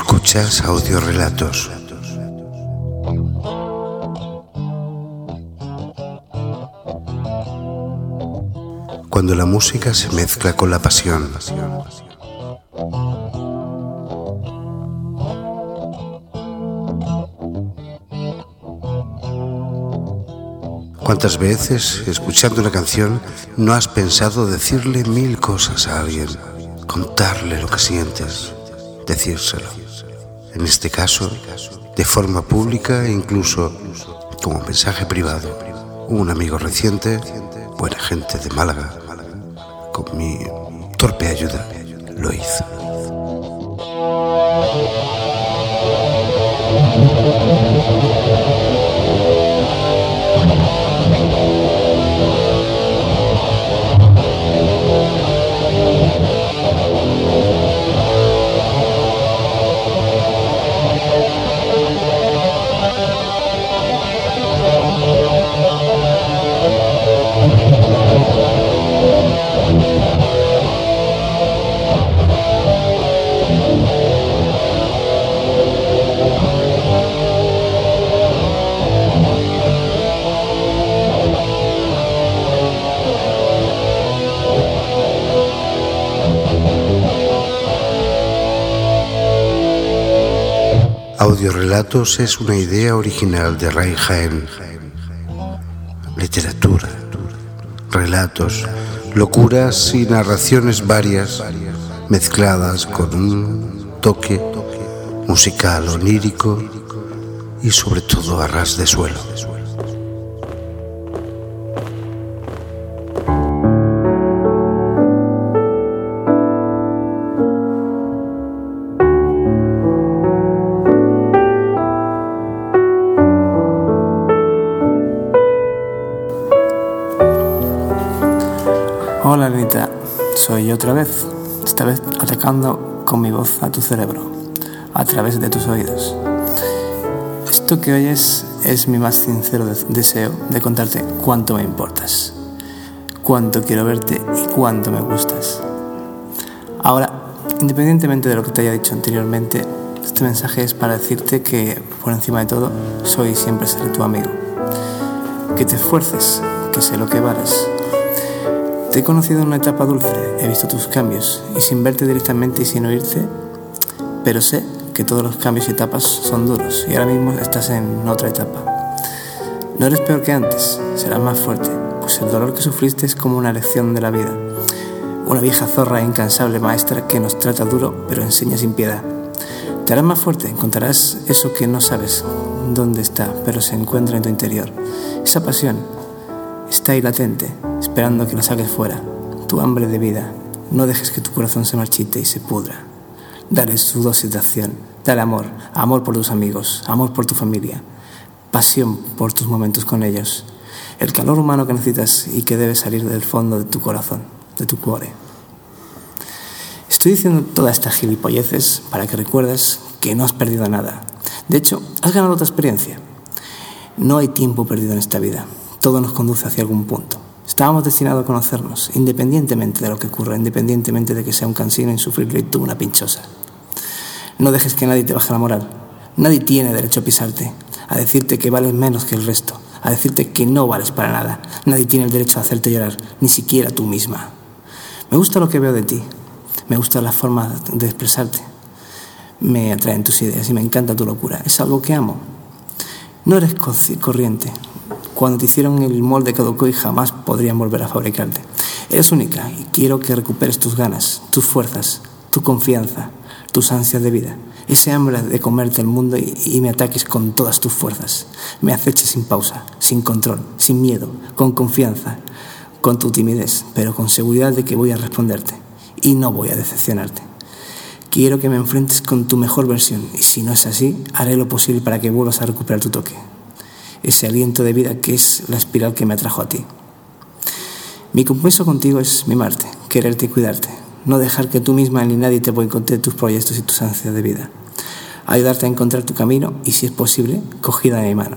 Escuchas audiorelatos. Cuando la música se mezcla con la pasión. ¿Cuántas veces, escuchando una canción, no has pensado decirle mil cosas a alguien? Contarle lo que sientes, decírselo. En este caso, de forma pública e incluso como mensaje privado. Un amigo reciente, buena gente de Málaga, con mi torpe ayuda, lo hizo. Audiorelatos es una idea original de Ray. Literatura, relatos, locuras y narraciones varias mezcladas con un toque musical onírico y sobre todo a ras de suelo. Soy yo otra vez, esta vez atacando con mi voz a tu cerebro, a través de tus oídos. Esto que oyes es mi más sincero deseo de contarte cuánto me importas, cuánto quiero verte y cuánto me gustas. Ahora, independientemente de lo que te haya dicho anteriormente, este mensaje es para decirte que, por encima de todo, soy y siempre seré tu amigo. Que te esfuerces, que sé lo que vales te he conocido en una etapa dulce, he visto tus cambios y sin verte directamente y sin oírte, pero sé que todos los cambios y etapas son duros y ahora mismo estás en otra etapa. No eres peor que antes, serás más fuerte, pues el dolor que sufriste es como una lección de la vida. Una vieja zorra e incansable maestra que nos trata duro pero enseña sin piedad. Te harás más fuerte, encontrarás eso que no sabes dónde está, pero se encuentra en tu interior. Esa pasión está ahí latente, esperando que la saques fuera. Tu hambre de vida. No dejes que tu corazón se marchite y se pudra. Dale su dosis de acción. Dale amor. Amor por tus amigos. Amor por tu familia. Pasión por tus momentos con ellos. El calor humano que necesitas y que debe salir del fondo de tu corazón, de tu cuore. Estoy diciendo todas estas gilipolleces para que recuerdes que no has perdido nada. De hecho, has ganado otra experiencia. No hay tiempo perdido en esta vida. Todo nos conduce hacia algún punto. Estábamos destinados a conocernos, independientemente de lo que ocurra, independientemente de que sea un cansino insufrible y tú una pinchosa. No dejes que nadie te baje la moral. Nadie tiene derecho a pisarte, a decirte que vales menos que el resto, a decirte que no vales para nada. Nadie tiene el derecho a hacerte llorar, ni siquiera tú misma. Me gusta lo que veo de ti, me gusta la forma de expresarte, me atraen tus ideas y me encanta tu locura. Es algo que amo. No eres corriente, cuando te hicieron el molde caducó y jamás podrían volver a fabricarte. Eres única y quiero que recuperes tus ganas, tus fuerzas, tu confianza, tus ansias de vida, ese hambre de comerte el mundo y, y, me ataques con todas tus fuerzas. Me aceches sin pausa, sin control, sin miedo, con confianza, con tu timidez, pero con seguridad de que voy a responderte y no voy a decepcionarte. Quiero que me enfrentes con tu mejor versión y si no es así, haré lo posible para que vuelvas a recuperar tu toque ese aliento de vida que es la espiral que me atrajo a ti. Mi compromiso contigo es mimarte, quererte y cuidarte, no dejar que tú misma ni nadie te boicotee tus proyectos y tus ansias de vida. Ayudarte a encontrar tu camino y, si es posible, cogida de mi mano.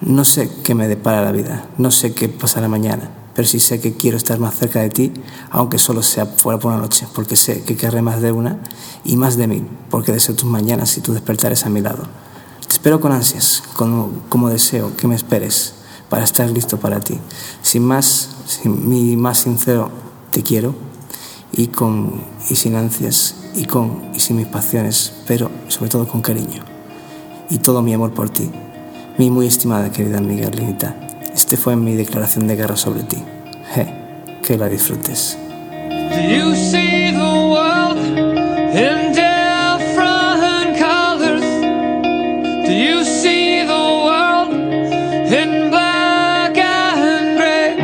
No sé qué me depara la vida, no sé qué pasará mañana, pero sí sé que quiero estar más cerca de ti, aunque solo sea fuera por una noche, porque sé que querré más de una y más de mí, porque deseo tus mañanas y tus despertares a mi lado. Espero con ansias, como, como deseo que me esperes para estar listo para ti. Sin más, sin mi más sincero te quiero y, con, y sin ansias y con y sin mis pasiones, pero sobre todo con cariño y todo mi amor por ti. Mi muy estimada querida Miguelita, este fue mi declaración de guerra sobre ti. Je, que la disfrutes. Do you see the world in Do you see the world in black and gray?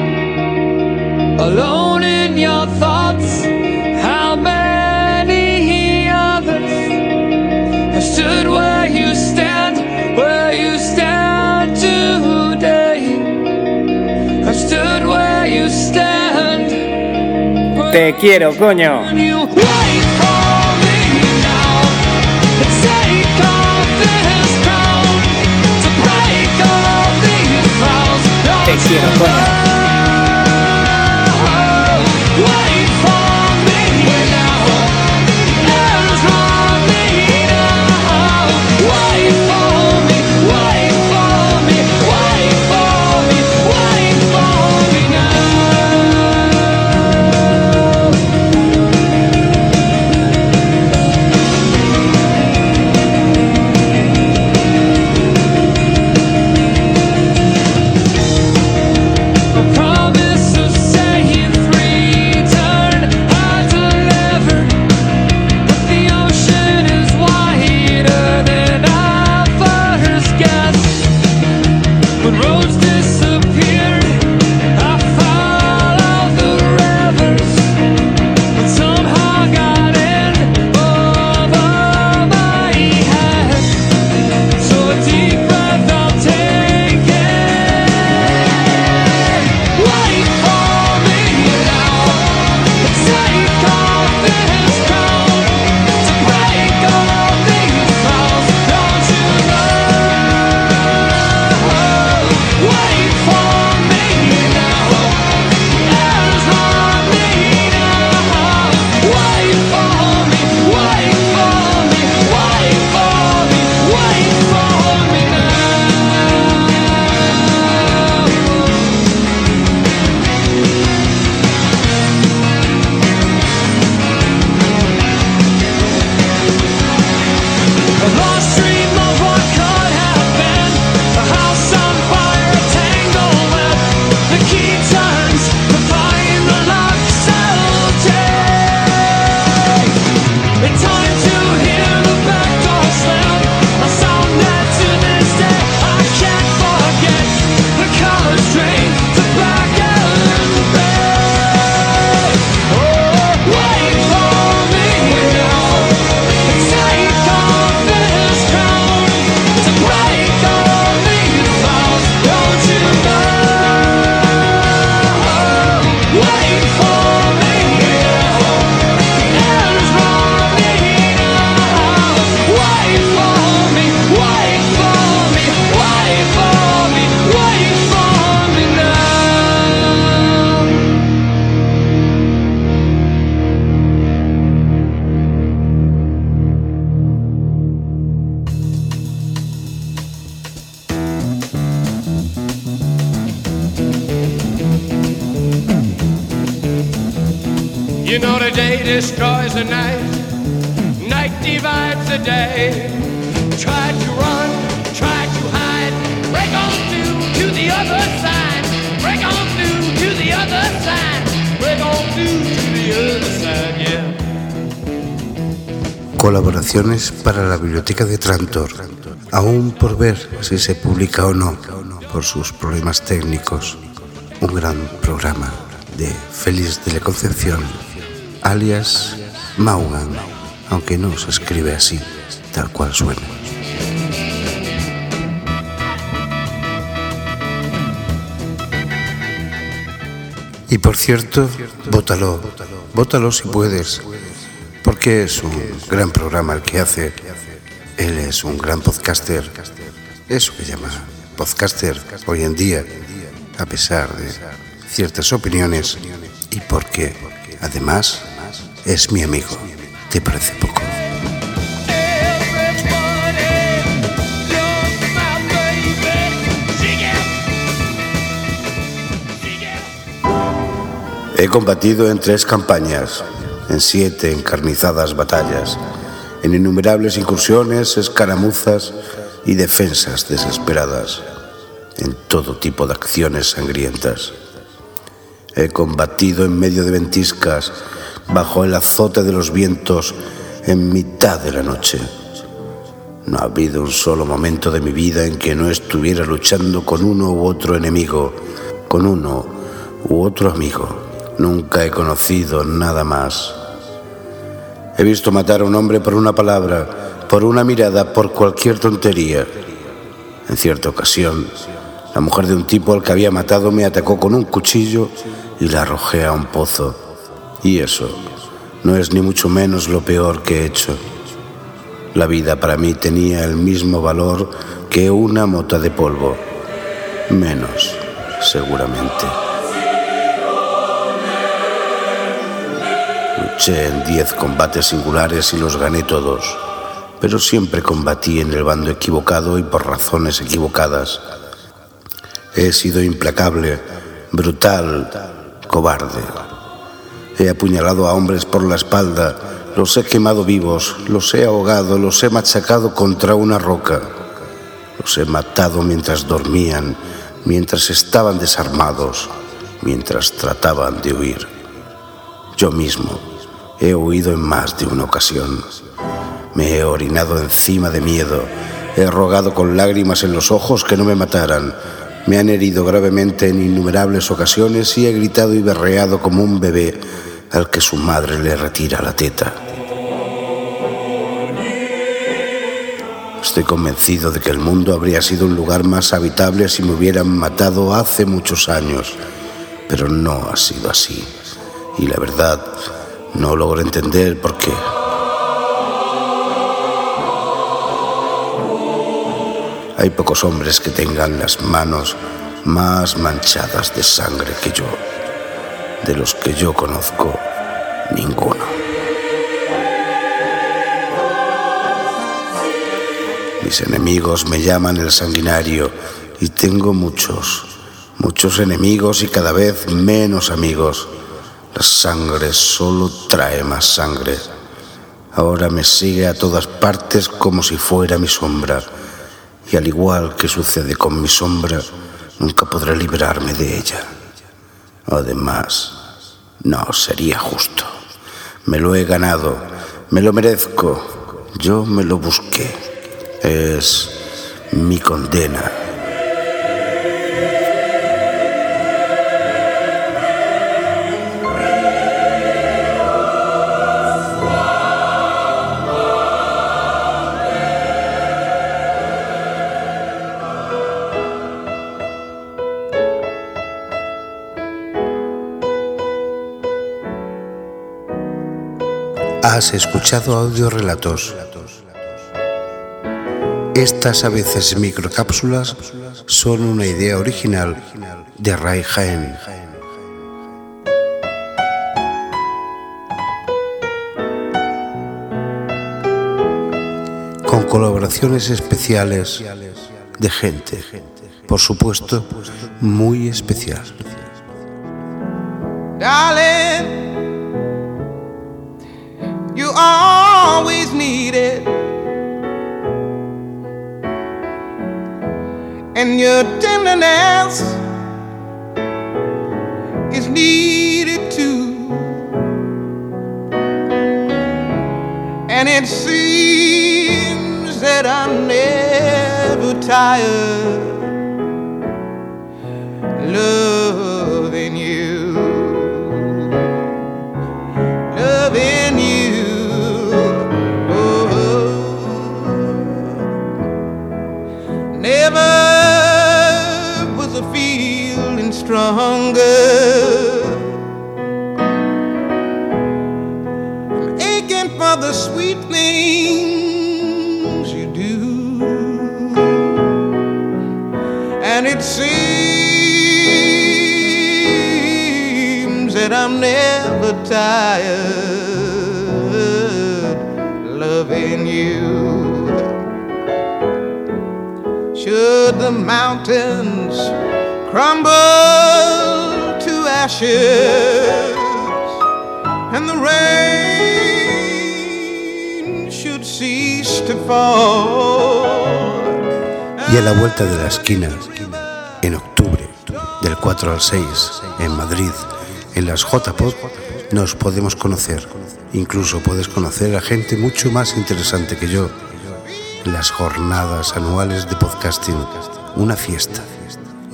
Alone in your thoughts, how many others have stood where you stand, where you stand today? Have stood where you stand. Te quiero, coño. Te quiero, coño. Wait destroys the night, night divides the day. Try to run, try to hide, break on through to the other side, break on through to the other side, break on through to the other side, yeah. Colaboraciones para la Biblioteca de Trantor, aún por ver si se publica o no, por sus problemas técnicos. Un gran programa de Félix de la Concepción, alias Maugan, aunque no se escribe así, tal cual suena. Y por cierto, bótalo, bótalo si puedes, porque es un gran programa el que hace. Él es un gran podcaster, eso que llama podcaster hoy en día, a pesar de ciertas opiniones y porque, además, es mi amigo. ¿Te parece poco? He combatido en tres campañas, en siete encarnizadas batallas, en innumerables incursiones, escaramuzas y defensas desesperadas, en todo tipo de acciones sangrientas. He combatido en medio de ventiscas, bajo el azote de los vientos, en mitad de la noche. No ha habido un solo momento de mi vida en que no estuviera luchando con uno u otro enemigo, con uno u otro amigo. Nunca he conocido nada más. He visto matar a un hombre por una palabra, por una mirada, por cualquier tontería. En cierta ocasión, la mujer de un tipo al que había matado me atacó con un cuchillo y la arrojé a un pozo. Y eso no es ni mucho menos lo peor que he hecho. La vida para mí tenía el mismo valor que una mota de polvo. Menos, seguramente. Luché en diez combates singulares y los gané todos, pero siempre combatí en el bando equivocado y por razones equivocadas. He sido implacable, brutal, cobarde. He apuñalado a hombres por la espalda, los he quemado vivos, los he ahogado, los he machacado contra una roca. Los he matado mientras dormían, mientras estaban desarmados, mientras trataban de huir. Yo mismo he huido en más de una ocasión. Me he orinado encima de miedo, he rogado con lágrimas en los ojos que no me mataran. Me han herido gravemente en innumerables ocasiones y he gritado y berreado como un bebé al que su madre le retira la teta. Estoy convencido de que el mundo habría sido un lugar más habitable si me hubieran matado hace muchos años, pero no ha sido así. Y la verdad, no logro entender por qué. Hay pocos hombres que tengan las manos más manchadas de sangre que yo. De los que yo conozco, ninguno. Mis enemigos me llaman el sanguinario y tengo muchos, muchos enemigos y cada vez menos amigos. La sangre solo trae más sangre. Ahora me sigue a todas partes como si fuera mi sombra. Y al igual que sucede con mi sombra, nunca podré librarme de ella. Además, no sería justo. Me lo he ganado, me lo merezco, yo me lo busqué. Es mi condena. Has escuchado audiorelatos. Estas a veces microcápsulas son una idea original de Ray Jaén. Con colaboraciones especiales de gente, por supuesto, muy especial. Darling, always needed. And your tenderness is needed too. And it seems that I'm never tired loving stronger. I'm aching for the sweet things you do. And it seems that I'm never tired loving you. Should the mountains crumble to ashes and the rain should cease to fall. Y a la vuelta de la esquina, en octubre, del 4 al 6, en Madrid, en las JPod, nos podemos conocer. Incluso puedes conocer a gente mucho más interesante que yo. Las jornadas anuales de podcasting. Una fiesta.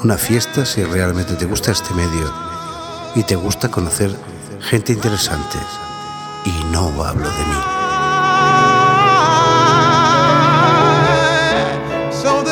Una fiesta si realmente te gusta este medio y te gusta conocer gente interesante. Y no hablo de mí. So